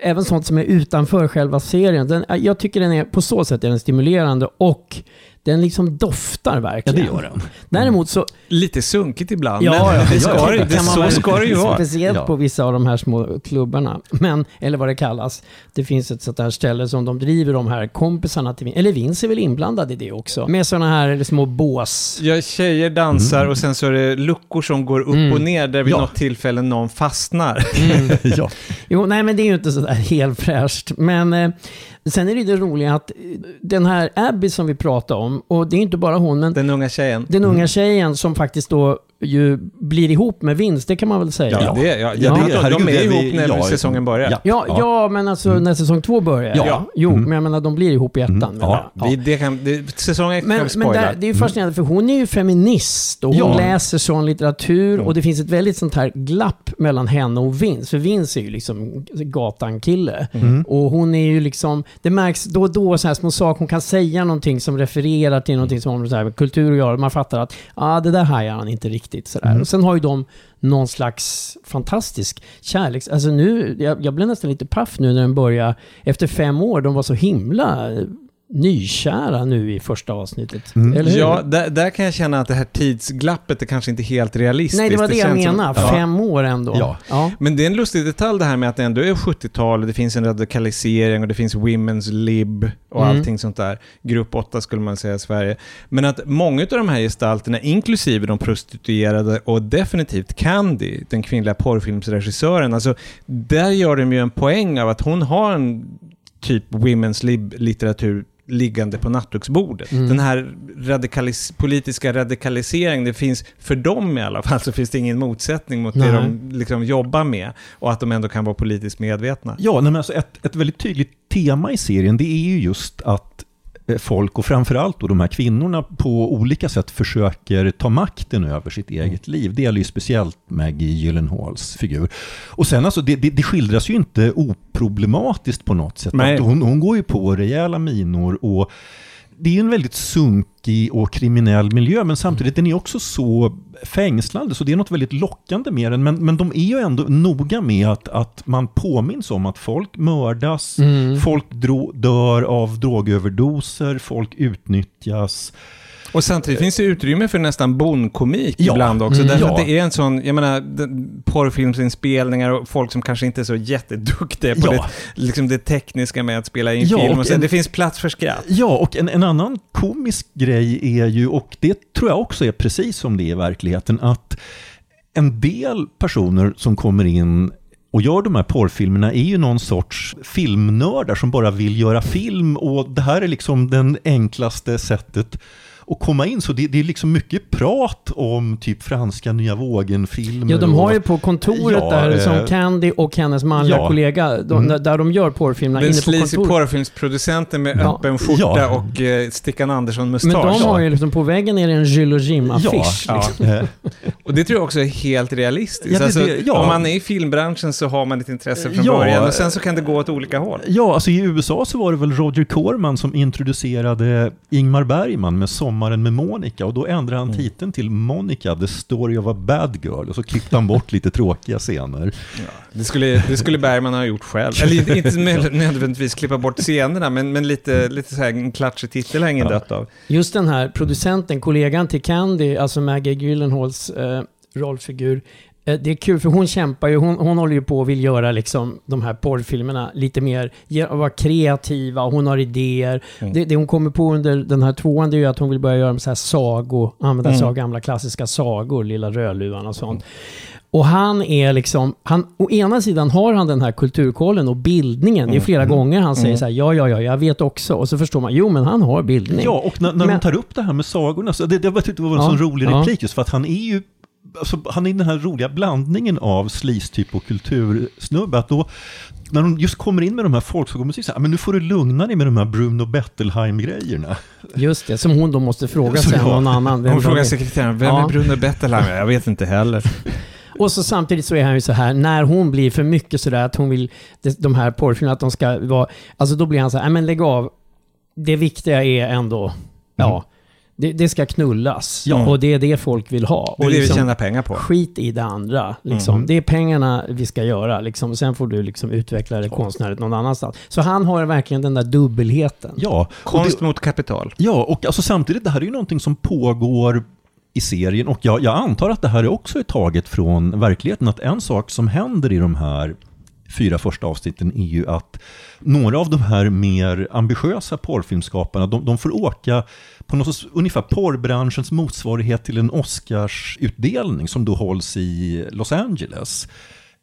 även sånt som är utanför själva serien. Den, jag tycker den är, på så sätt är den stimulerande och den liksom doftar Ja, verkligen. det gör den. Däremot så Lite sunkigt ibland, Ja, men ja, (laughs) det, ska, ja, det, kan man så ska det ju vara. Speciellt Ja. på vissa av de här små klubbarna. Men, eller vad det kallas. Det finns ett sånt här ställe som de driver de här kompisarna till Vin- Eller Vince är väl inblandad i det också. Med såna här små bås. Ja, tjejer dansar och sen så är det luckor som går upp Mm. och ner där vid Ja. något tillfälle någon fastnar. (laughs) ja. Jo, nej men det är ju inte sådär helt fräscht. Men eh, sen är det det roliga att eh, den här Abby som vi pratade om, och det är inte bara hon, men Den unga tjejen. den unga tjejen som faktiskt då ju blir ihop med Vince, det kan man väl säga. Ja, det, ja, ja, Ja, det, det- de, herregud, de det är ihop när ja, säsongen börjar. ja. Ja, ja. men alltså när säsong två börjar. Ja. Ja. Jo, Mm. men jag menar de blir ihop i ettan. Mm. Ja. Vi, det kan, det, säsongen kan Men, vi men spoila. där, det är ju fascinerande för hon är ju feminist och hon Ja. läser sån litteratur och det finns ett väldigt sånt här glapp mellan henne och Vince. För Vince är ju liksom gatan-kille. Mm. Och hon är ju liksom, det märks då och då så här små saker, hon kan säga någonting som refererar till någonting som har med kultur att göra. Man fattar att ah, det där hajar han inte riktigt. Sådär. Mm. Och sen har ju de någon slags fantastisk kärleks... Alltså nu, jag, jag blev nästan lite paff nu när den börjar. Efter fem år, de var så himla nykära nu i första avsnittet. Mm. Eller hur? Ja, där, där kan jag känna att det här tidsglappet är kanske inte helt realistiskt. Nej, det var det, jag känns som- menade. Ja. Fem år ändå. Ja. Ja. Men det är en lustig detalj det här med att det ändå är 70-tal och det finns en radikalisering och det finns Women's Lib och Mm. allting sånt där. Grupp 8 skulle man säga i Sverige. Men att många av de här gestalterna, inklusive de prostituerade och definitivt Candy, den kvinnliga porrfilmsregissören, alltså där gör de ju en poäng av att hon har en typ Women's Lib-litteratur liggande på nattduksbordet. Mm. Den här radikalis politiska radikaliseringen, det finns, för dem i alla fall, så finns det ingen motsättning mot det Nej. de liksom jobbar med och att de ändå kan vara politiskt medvetna. Ja, nej, men alltså ett, ett väldigt tydligt tema i serien det är ju just att folk och framförallt då de här kvinnorna på olika sätt försöker ta makten över sitt eget liv. Det gäller ju speciellt Maggie Gyllenhaals figur. Och sen alltså, det, det, det skildras ju inte oproblematiskt på något sätt. Hon, hon går ju på rejäla minor och det är en väldigt sunkig och kriminell miljö, men samtidigt den är också så fängslande, så det är något väldigt lockande med den. Men, men de är ju ändå noga med att, att man påminns om att folk mördas, Mm. folk dro, dör av drogöverdoser, folk utnyttjas. Och samtidigt finns det utrymme för nästan bondkomik Ja. ibland också. Mm. Därför Ja. att det är en sån, jag menar, porrfilmsinspelningar och folk som kanske inte är så jätteduktiga på Ja. det, liksom det tekniska med att spela in film. och Och sen, en- det finns plats för skratt. Ja, och en, en annan komisk grej är ju, och det tror jag också är precis som det är i verkligheten, att en del personer som kommer in och gör de här porrfilmerna är ju någon sorts filmnördar som bara vill göra film och det här är liksom den enklaste sättet att komma in. Så det, det är liksom mycket prat om typ franska nya vågen-filmer. Ja, de har och- ju på kontoret Ja, där eh, som Candy och hennes manliga ja. kollega, de, Mm. där de gör porrfilmerna Den inne på kontoret. porrfilmsproducenten med Ja. öppen skjorta Ja. och eh, Stickan Men Andersson-mustasch. de har ju liksom, på väggen är det en Gilles och Jim-affisch. Ja. liksom. Eh, (laughs) Och det tror jag också är helt realistiskt. Ja, det- alltså, det- ja. Om man är i filmbranschen så har man ett intresse från Ja. början och sen så kan det gå åt olika håll. Ja, alltså i USA så var det väl Roger Corman som introducerade Ingmar Bergman med Sommaren med Monica och då ändrade han titeln till Monica, The Story of a Bad Girl och så klippte han bort lite tråkiga scener. Det skulle, det skulle Bergman ha gjort själv. (laughs) Eller inte- nödvändigtvis klippa bort scenerna, men, men lite, lite så här en klatschig titel har ingen dött av. Just den här producenten, kollegan till Candy, alltså Maggie Gyllenhaals eh, rollfigur. Eh, det är kul för hon kämpar ju, hon, hon håller ju på och vill göra liksom de här porrfilmerna lite mer, vara kreativa, hon har idéer. Mm. Det, det hon kommer på under den här tvåan det är ju att hon vill börja göra så här sagor, använda Mm. sig av gamla klassiska sagor, Lilla Rödluvan och sånt. Och han är liksom, han, å ena sidan har han den här kulturkollen och bildningen. Det är flera gånger han säger så här, ja, ja, ja, jag vet också. Och så förstår man, jo, men han har bildning. Ja, och när, när Men- de tar upp det här med sagorna, så det, det, var- det var en Ja, sån rolig ja. replik just för att han är ju Alltså, han är den här roliga blandningen av sleaze-typ och kultursnubbe. Att då, när de just kommer in med de här folksångermusik, så här, men nu får du lugna dig med de här Bruno Bettelheim-grejerna. Just det, som hon då måste fråga Så sig ja. någon annan. vem Hon frågar är. sekreteraren, vem Ja. är Bruno Bettelheim? Jag vet inte heller. Och så samtidigt så är han ju så här, när hon blir för mycket sådär att hon vill, de- här porrfilmerna, att de ska vara, alltså då blir han så här, "Nej, men lägg av. Det viktiga är ändå, ja, det, det ska knullas. Ja. Och det är det folk vill ha. Det är och det vi liksom, tjänar pengar på. Skit i det andra. Liksom. Mm. Det är pengarna vi ska göra. Liksom. Sen får du liksom utveckla det konstnärligt någon annanstans. Så han har verkligen den där dubbelheten. Ja, Konst det, mot kapital. ja, och alltså samtidigt, det här är ju någonting som pågår i serien och jag, jag antar att det här är också är taget från verkligheten. Att en sak som händer i de här fyra första avsnitten är ju att några av de här mer ambitiösa porrfilmskaparna, de, de får åka på något sorts, ungefär porrbranschens motsvarighet till en Oscarsutdelning som då hålls i Los Angeles.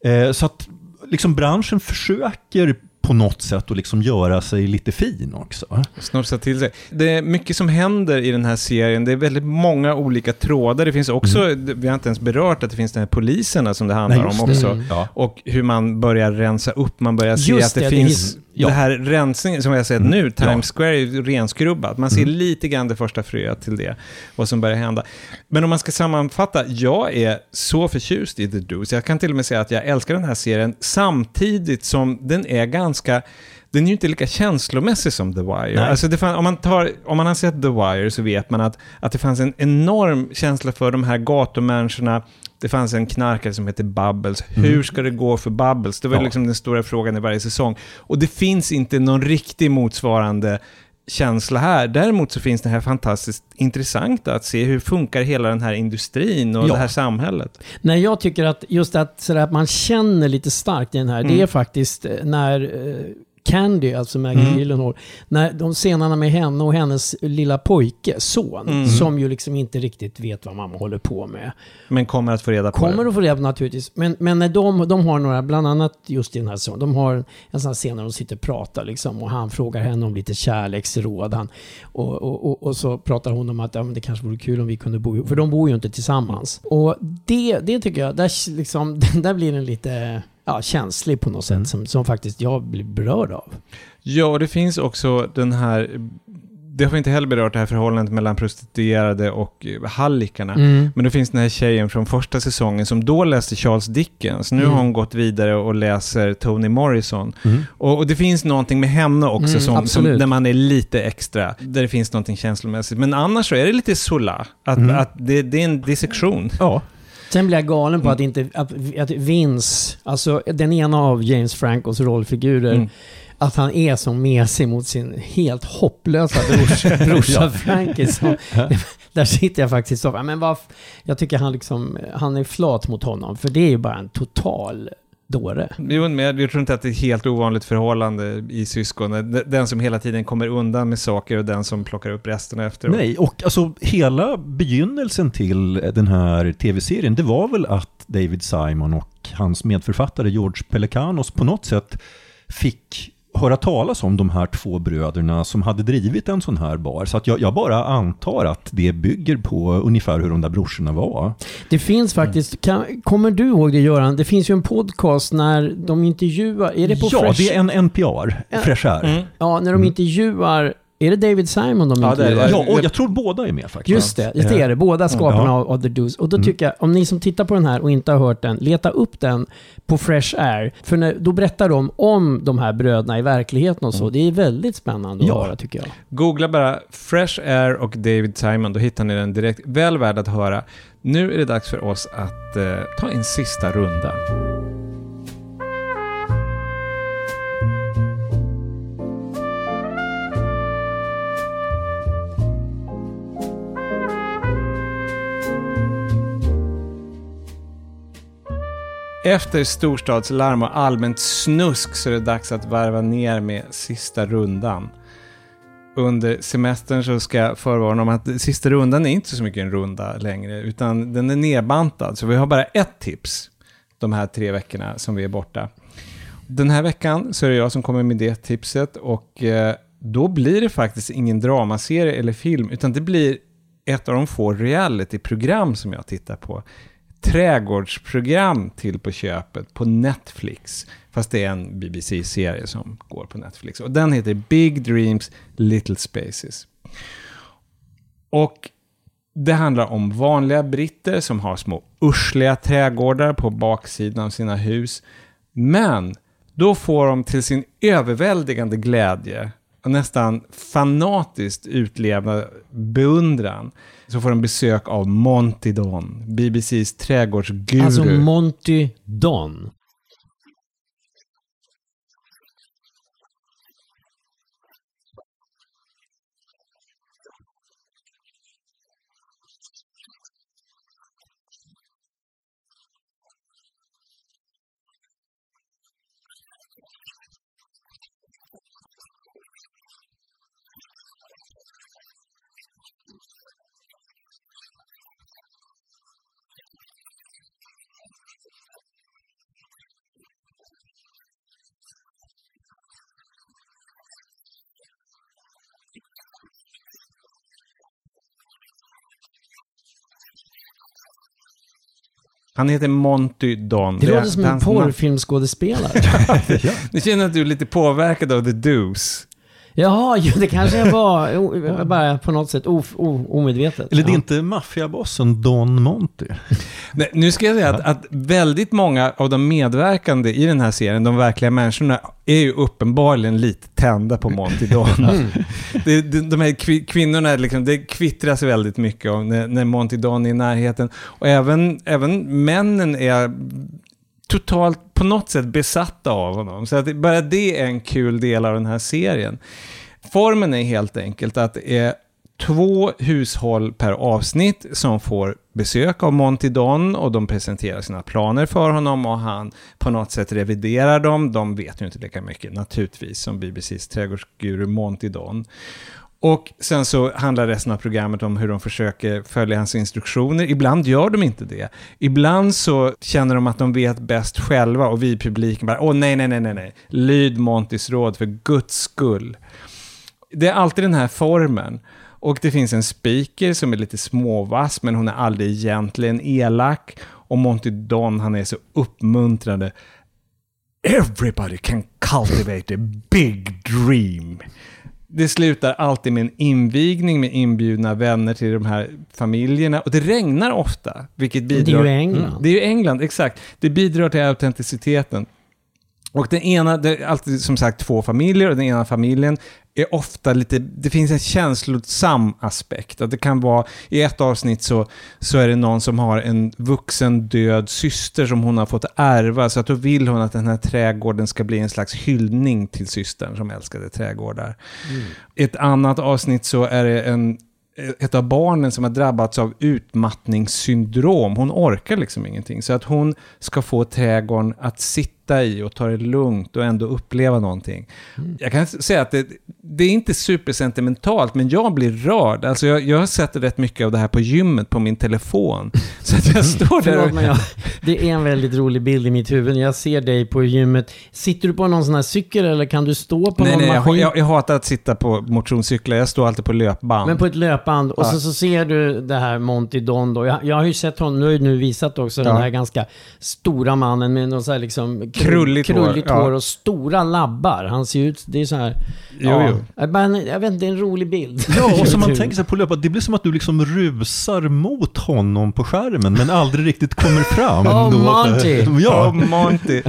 Eh, så att liksom branschen försöker på något sätt att liksom göra sig lite fin också. Snofsa till sig. Det är mycket som händer i den här serien. Det är väldigt många olika trådar. Det finns också, vi har inte ens berört att det finns den här poliserna som det handlar Nej, om det. också. Mm. Och hur man börjar rensa upp, man börjar se Just att det, det, det finns... är- ja. Det här rensningen som jag sett Mm. nu, Times Ja. Square är ju renskrubbat. Man ser lite grann det första fröet till det, vad som börjar hända. Men om man ska sammanfatta, jag är så förtjust i The Deuce. Jag kan till och med säga att jag älskar den här serien samtidigt som den är ganska den är ju inte lika känslomässig som The Wire. Alltså fann, om, man tar, om man har sett The Wire så vet man att, att det fanns en enorm känsla för de här gatumänniskorna. Det fanns en knarkare som heter Bubbles. Hur ska det gå för Bubbles? Det var Ja. liksom den stora frågan i varje säsong. Och det finns inte någon riktig motsvarande känsla här. Däremot så finns det här fantastiskt intressanta att se hur funkar hela den här industrin och Ja. det här samhället. Nej, jag tycker att just att, sådär, att man känner lite starkt i den här, det Mm. är faktiskt eh, när eh, Candy, alltså Maggie Mm. Gyllenhaal, när de scenerna med henne och hennes lilla pojke, son, Mm. som ju liksom inte riktigt vet vad mamma håller på med. Men kommer att få reda på Kommer det. att få reda på naturligtvis. Men, men när de, de har några, bland annat just i den här scenen, de har en sån här scen när de sitter och pratar liksom och han frågar henne om lite kärleksråd. Han, och, och, och, och så pratar hon om att ja, men det kanske vore kul om vi kunde bo ihop, för de bor ju inte tillsammans. Och det, det tycker jag, där, liksom, (laughs) där blir den lite ja, känslig på något sätt, som, som faktiskt jag blir berörd av. Ja, och det finns också den här... Det har vi inte heller berört, det här förhållandet mellan prostituerade och eh, hallickarna. Mm. Men det finns den här tjejen från första säsongen som då läste Charles Dickens. Nu Mm. har hon gått vidare och läser Toni Morrison. Mm. Och, och det finns någonting med henne också Mm, som, som, där man är lite extra, där det finns någonting känslomässigt. Men annars så är det lite sola, att, Mm. att det, det är en dissektion. Ja, Sen blir jag galen på Mm. att inte, att, att Vince, alltså den ena av James Francos rollfigurer, Mm. att han är så mesig mot sin helt hopplösa (laughs) brorsa, brorsa. Frankie. Som, (laughs) där sitter jag faktiskt och men vad, Jag tycker han liksom, han är flat mot honom, för det är ju bara en total dåre. Jo, men jag tror inte att det är ett helt ovanligt förhållande i syskon. Den som hela tiden kommer undan med saker och den som plockar upp resten efteråt. Nej, och alltså hela begynnelsen till den här tv-serien, det var väl att David Simon och hans medförfattare George Pelecanos på något sätt fick höra talas om de här två bröderna som hade drivit en sån här bar. Så att jag, jag bara antar att det bygger på ungefär hur de där brorsorna var. Det finns faktiskt, kan, kommer du ihåg det Göran? Det finns ju en podcast när de intervjuar, är det på ja, Fresh? det är en NPR. Fresh Air. Ja, när de intervjuar, är det David Simon de Ja, intervjuar? Ja, och jag tror båda är med faktiskt. Just det, det är det. Båda skaparna Ja. av, av The Deuce. Och då Mm. tycker jag, om ni som tittar på den här och inte har hört den, leta upp den på Fresh Air. För när, då berättar de om de här bröderna i verkligheten och så. Det är väldigt spännande Ja. att höra tycker jag. Googla bara Fresh Air och David Simon, då hittar ni den direkt. Väl värd att höra. Nu är det dags för oss att eh, ta en sista runda. Efter storstadslarm och allmänt snusk så är det dags att varva ner med sista rundan. Under semestern så ska jag förvarna om att sista rundan är inte så mycket en runda längre, utan den är nedbantad. Så vi har bara ett tips de här tre veckorna som vi är borta. Den här veckan så är det jag som kommer med det tipset och eh, då blir det faktiskt ingen dramaserie eller film, utan det blir ett av de få realityprogram som jag tittar på. Trädgårdsprogram till på köpet på Netflix. Fast det är en BBC-serie som går på Netflix. Och den heter Big Dreams Little Spaces. Och det handlar om vanliga britter som har små ursliga trädgårdar på baksidan av sina hus. Men då får de till sin överväldigande glädje och nästan fanatiskt utlevda beundran så får de besök av Monty Don, BBCs trädgårdsguru. Alltså Monty Don. Han heter Monty Don. Det låter som en hans namn. porrfilmskådespelare. (laughs) Nu känner att du är lite påverkad av The Deuce. Jaha, (laughs) jo, det kanske jag var. (laughs) O, bara på något sätt o, o, omedvetet. Eller det är Ja. inte maffiabossen Don Monty? (laughs) Nej, nu ska jag säga att, att väldigt många av de medverkande i den här serien, de verkliga människorna, är ju uppenbarligen lite tända på Monty Don. det, det, de här kvi- kvinnorna, liksom, det kvittras väldigt mycket om när, när Monty Don är i närheten. Och även, även männen är totalt på något sätt besatta av honom. Så att bara det är en kul del av den här serien. Formen är helt enkelt att det är två hushåll per avsnitt som får besök av Monty Don och de presenterar sina planer för honom och han på något sätt reviderar dem. De vet ju inte lika mycket naturligtvis som BBCs trädgårdsguru Monty Don. Och sen så handlar resten av programmet om hur de försöker följa hans instruktioner. Ibland gör de inte det. Ibland så känner de att de vet bäst själva och vi i publiken bara åh nej, nej, nej, nej, nej. Lyd Montys råd för Guds skull. Det är alltid den här formen. Och det finns en speaker som är lite småvass, men hon är aldrig egentligen elak. Och Monty Don, han är så uppmuntrande. Everybody can cultivate a big dream. Det slutar alltid med en invigning med inbjudna vänner till de här familjerna. Och det regnar ofta, vilket Det är bidrar... ju England. Mm, det är ju England, exakt. Det bidrar till autenticiteten. Och den ena, det är alltid som sagt två familjer och den ena familjen är ofta lite, det finns en känslosam aspekt. Att det kan vara, i ett avsnitt så, så är det någon som har en vuxen död syster som hon har fått ärva, så att då vill hon att den här trädgården ska bli en slags hyllning till systern som älskade trädgårdar. I ett annat avsnitt så är det en, ett av barnen som har drabbats av utmattningssyndrom. Hon orkar liksom ingenting. Så att hon ska få trädgården att sitta i och ta det lugnt och ändå uppleva någonting. Jag kan säga att det, det är inte supersentimentalt, men jag blir rörd. Alltså jag, jag har sett rätt mycket av det här på gymmet på min telefon. (laughs) Så att jag står där och, jag, Det är en väldigt rolig bild i mitt huvud. Jag ser dig på gymmet. Sitter du på någon sån här cykel eller kan du stå på Nej, någon nej, maskin? jag, jag hatar att sitta på motionscyklar. Jag står alltid på löpband. Men på ett löpband och Ja. så, så ser du det här Monty Don då. Jag, jag har ju sett honom, nu har ju nu visat också den Ja. här ganska stora mannen med någon så här liksom krull- Krulligt hår, krulligt ja. hår och stora labbar. Han ser ut, det är så här... Jo, jo. Jag, bara, jag vet inte, det är en rolig bild. Ja, och så man tänker sig på löpet, det blir som att du liksom rusar mot honom på skärmen men aldrig riktigt kommer fram. Oh, Monty. Ja, Ja, Monty.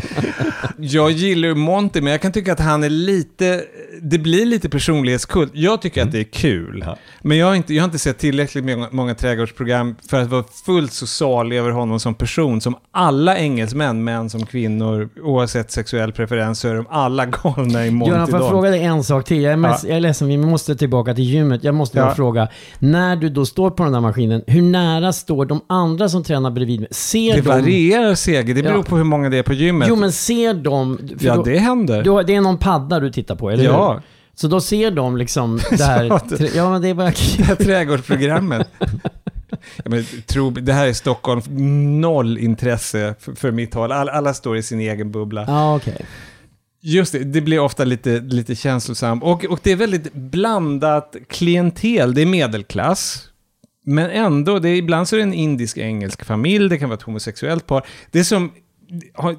Jag gillar ju Monty, men jag kan tycka att han är lite... Det blir lite personlighetskult. Jag tycker att det är kul. Ja. Men jag har, inte, jag har inte sett tillräckligt många, många trädgårdsprogram för att vara fullt så salig över honom som person. Som alla engelsmän, män som kvinnor, oavsett sexuell preferens, så är de alla (laughs) galna i Monty Göran, får jag fråga dig en sak till? Jag är, mest, jag är ledsen, vi måste tillbaka till gymmet. Jag måste bara Ja. fråga. När du då står på den där maskinen, hur nära står de andra som tränar bredvid mig? Ser Det de... varierar Seger, det beror Ja. på hur många det är på gymmet. Jo, men ser de... ja, då- det händer. då, det är någon padda du tittar på, eller hur? ja, Så då ser de liksom det här... (laughs) Ja, Ja, men det är bara... (laughs) det här trädgårdsprogrammet. Men, tro, det här är Stockholm, noll intresse för, för mitt håll. All, alla står i sin egen bubbla. Ja, okej. Just det, det blir ofta lite, lite känslosamt. Och, och det är väldigt blandat klientel. Det är medelklass. Men ändå, det är, ibland så är det en indisk-engelsk familj, det kan vara ett homosexuellt par. Det är som,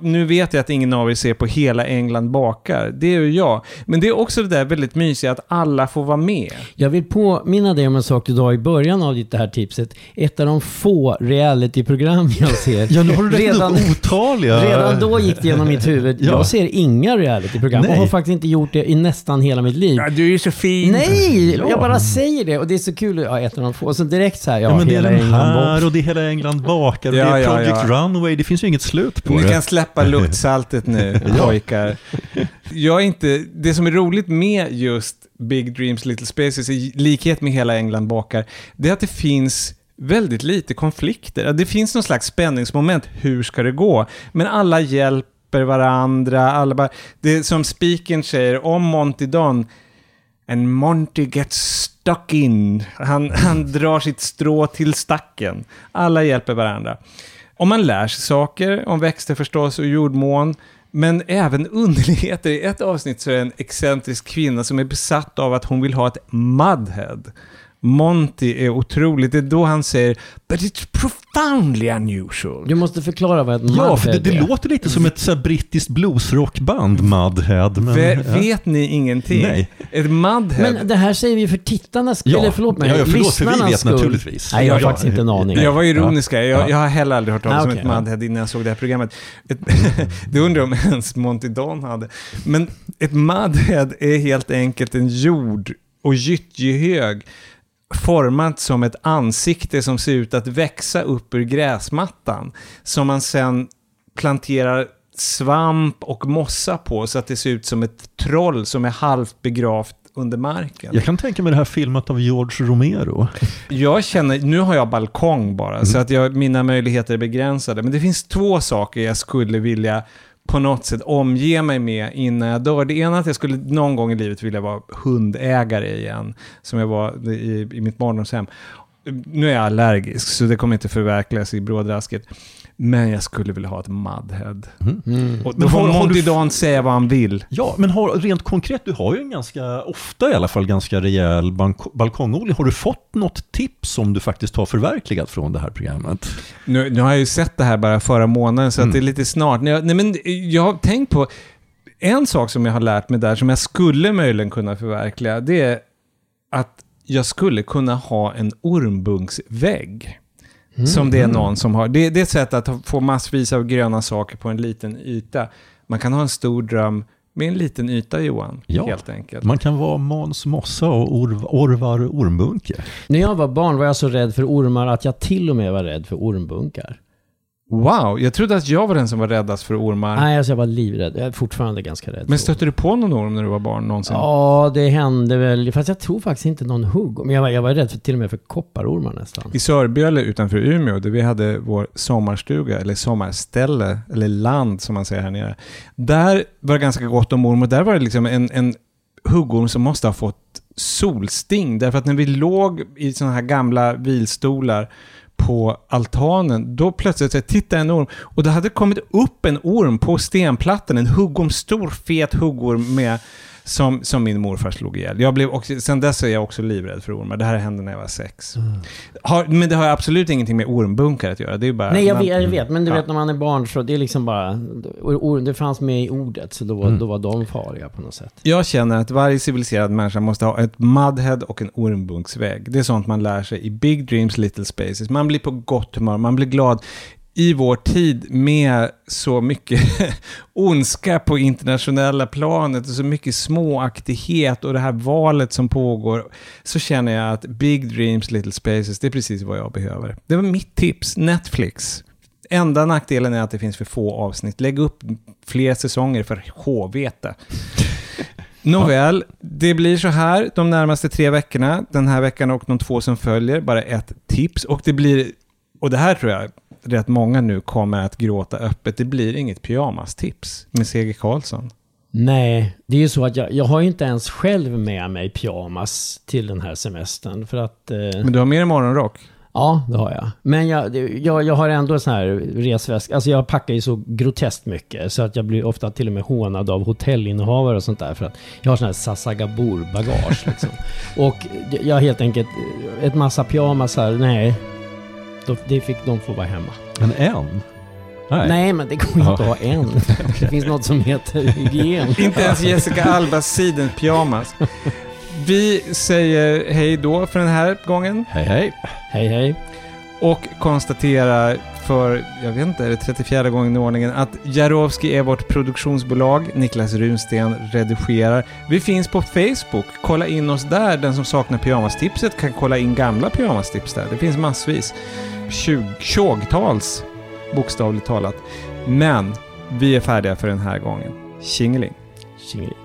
nu vet jag att ingen av er ser på Hela England bakar, det är ju jag. Men det är också det där väldigt mysiga att alla får vara med. Jag vill påminna dig om en sak du sa i början av ditt det här tipset. Ett av de få reality-program jag ser. (laughs) ja nu har du redan, otaliga... redan då gick det genom mitt huvud. Ja. Jag ser inga reality-program och har faktiskt inte gjort det i nästan hela mitt liv. du är ju så fin. Nej, Ja. jag bara säger det och det är så kul. Ja, ett av de få. Och så direkt så här, ja, Ja, men det är hela den England här och det är hela England bakar och Ja, det är ja, Project ja. Runway, det finns ju inget slut på Ni kan släppa luktsaltet nu, (laughs) pojkar. Jag är inte, det som är roligt med just Big Dreams Little Spaces, i likhet med hela England bakar, det är att det finns väldigt lite konflikter. Det finns någon slags spänningsmoment, hur ska det gå? Men alla hjälper varandra, alla bara, det är som spiken säger om Monty Don, And Monty gets stuck in. Han, han drar sitt strå till stacken. Alla hjälper varandra. Om man lär sig saker om växter förstås och jordmån, men även underligheter. I ett avsnitt så är det en excentrisk kvinna som är besatt av att hon vill ha ett mudhead. Monty är otroligt. Det är då han säger “But it's profoundly unusual”. Du måste förklara vad ett Ja, för det, mudhead det är. låter lite som ett så här, brittiskt bluesrockband, Mudhead. Men, Ve- ja. Vet ni ingenting? Nej. Ett mudhead. Men det här säger vi för tittarnas skull, Ja. eller förlåt mig, Ja, ja, förlåt, för vi vet skull. naturligtvis. Nej, jag har Ja, faktiskt inte en aning. Jag var ironiska, jag, Ja. jag har heller aldrig hört talas Ah, om okej, ett ja. Mudhead innan jag såg det här programmet. Ett, (laughs) det undrar jag om ens Monty Don hade. Men ett Mudhead är helt enkelt en jord och gyttjehög format som ett ansikte som ser ut att växa upp ur gräsmattan. Som man sen planterar svamp och mossa på så att det ser ut som ett troll som är halvt begravt under marken. Jag kan tänka mig det här filmat av George Romero. Jag känner, nu har jag balkong bara, så att jag, mina möjligheter är begränsade. Men det finns två saker jag skulle vilja på något sätt omge mig med innan jag dör. Det ena är att jag skulle någon gång i livet vilja vara hundägare igen, som jag var i, i mitt barndomshem. Nu är jag allergisk, så det kommer inte förverkligas i brådrasket. Men jag skulle vilja ha ett mudhead. Mm. Och då får Monty du- Don säga vad han vill. Ja, men har, rent konkret, du har ju en ganska, ofta i alla fall, ganska rejäl balkongodling. Har du fått något tips som du faktiskt har förverkligat från det här programmet? Nu, nu har jag ju sett det här bara förra månaden, så att Mm. det är lite snart. Nej, men jag har tänkt på en sak som jag har lärt mig där, som jag skulle möjligen kunna förverkliga, det är att jag skulle kunna ha en ormbunksvägg. Som det är någon som har. Det, det är ett sätt att få massvis av gröna saker på en liten yta. Man kan ha en stor dröm med en liten yta, Johan. Ja. Helt enkelt. Man kan vara Måns Mossa och Orv, Orvar Ormbunke. När jag var barn var jag så rädd för ormar att jag till och med var rädd för ormbunkar. Wow, jag trodde att jag var den som var räddast för ormar. Nej, alltså jag var livrädd. Jag är fortfarande ganska rädd. Men stötte du på någon orm när du var barn någonsin? Ja, det hände väl. Fast jag tror faktiskt inte någon hugg. Men jag var, jag var rädd för, till och med för kopparormar nästan. I Sörbjöle utanför Umeå, där vi hade vår sommarstuga, eller sommarställe, eller land som man säger här nere. Där var det ganska gott om orm och där var det liksom en, en huggorm som måste ha fått solsting. Därför att när vi låg i sådana här gamla vilstolar på altanen, då plötsligt så jag en orm och det hade kommit upp en orm på stenplattan, en huggorm, stor fet huggorm med som, som min morfar slog ihjäl. Jag blev också, sen dess är jag också livrädd för ormar. Det här hände när jag var sex. Har, men det har absolut ingenting med ormbunkar att göra. Det är bara... Nej, jag man- vet, jag vet. Men du Ja. vet när man är barn så det är liksom bara... och Det fanns med i ordet, så då, Mm. då var de farliga på något sätt. Jag känner att varje civiliserad människa måste ha ett mudhead och en ormbunksvägg. Det är sånt man lär sig i Big Dreams Little Spaces. Man blir på gott humör, man blir glad. I vår tid med så mycket (laughs) ondska på internationella planet och så mycket småaktighet och det här valet som pågår, så känner jag att Big Dreams Little Spaces, det är precis vad jag behöver. Det var mitt tips, Netflix. Enda nackdelen är att det finns för få avsnitt. Lägg upp fler säsonger för HVT. (laughs) Nåväl, det blir så här de närmaste tre veckorna. Den här veckan och de två som följer. Bara ett tips. Och det blir, och det här tror jag rätt många nu kommer att gråta öppet. Det blir inget pyjamas-tips med CG Karlsson. Nej, det är ju så att jag, jag har ju inte ens själv med mig pyjamas till den här semestern. För att... Eh, Men du har med dig morgonrock. Ja, det har jag. Men jag, jag, jag har ändå sån här resväska. Alltså jag packar ju så groteskt mycket så att jag blir ofta till och med hånad av hotellinnehavare och sånt där för att jag har sån här Sasagabor-bagage liksom. (laughs) Och jag har helt enkelt ett massa pyjamasar, nej. De, det fick de få vara hemma. Men en? Nej, men det går inte att ha en. (laughs) Det finns något som heter hygien. (laughs) Inte ens Jessica Albas sidens pyjamas. Vi säger hej då för den här gången. Hej hej. Hej hej. Och konstaterar för, jag vet inte, är det 34 gången i ordningen, att Jarowski är vårt produktionsbolag. Niklas Runsten redigerar. Vi finns på Facebook. Kolla in oss där. Den som saknar pyjamastipset kan kolla in gamla pyjamastips där. Det finns massvis. Tjogtals, bokstavligt talat. Men vi är färdiga för den här gången. Tjingeling! Tjingeling.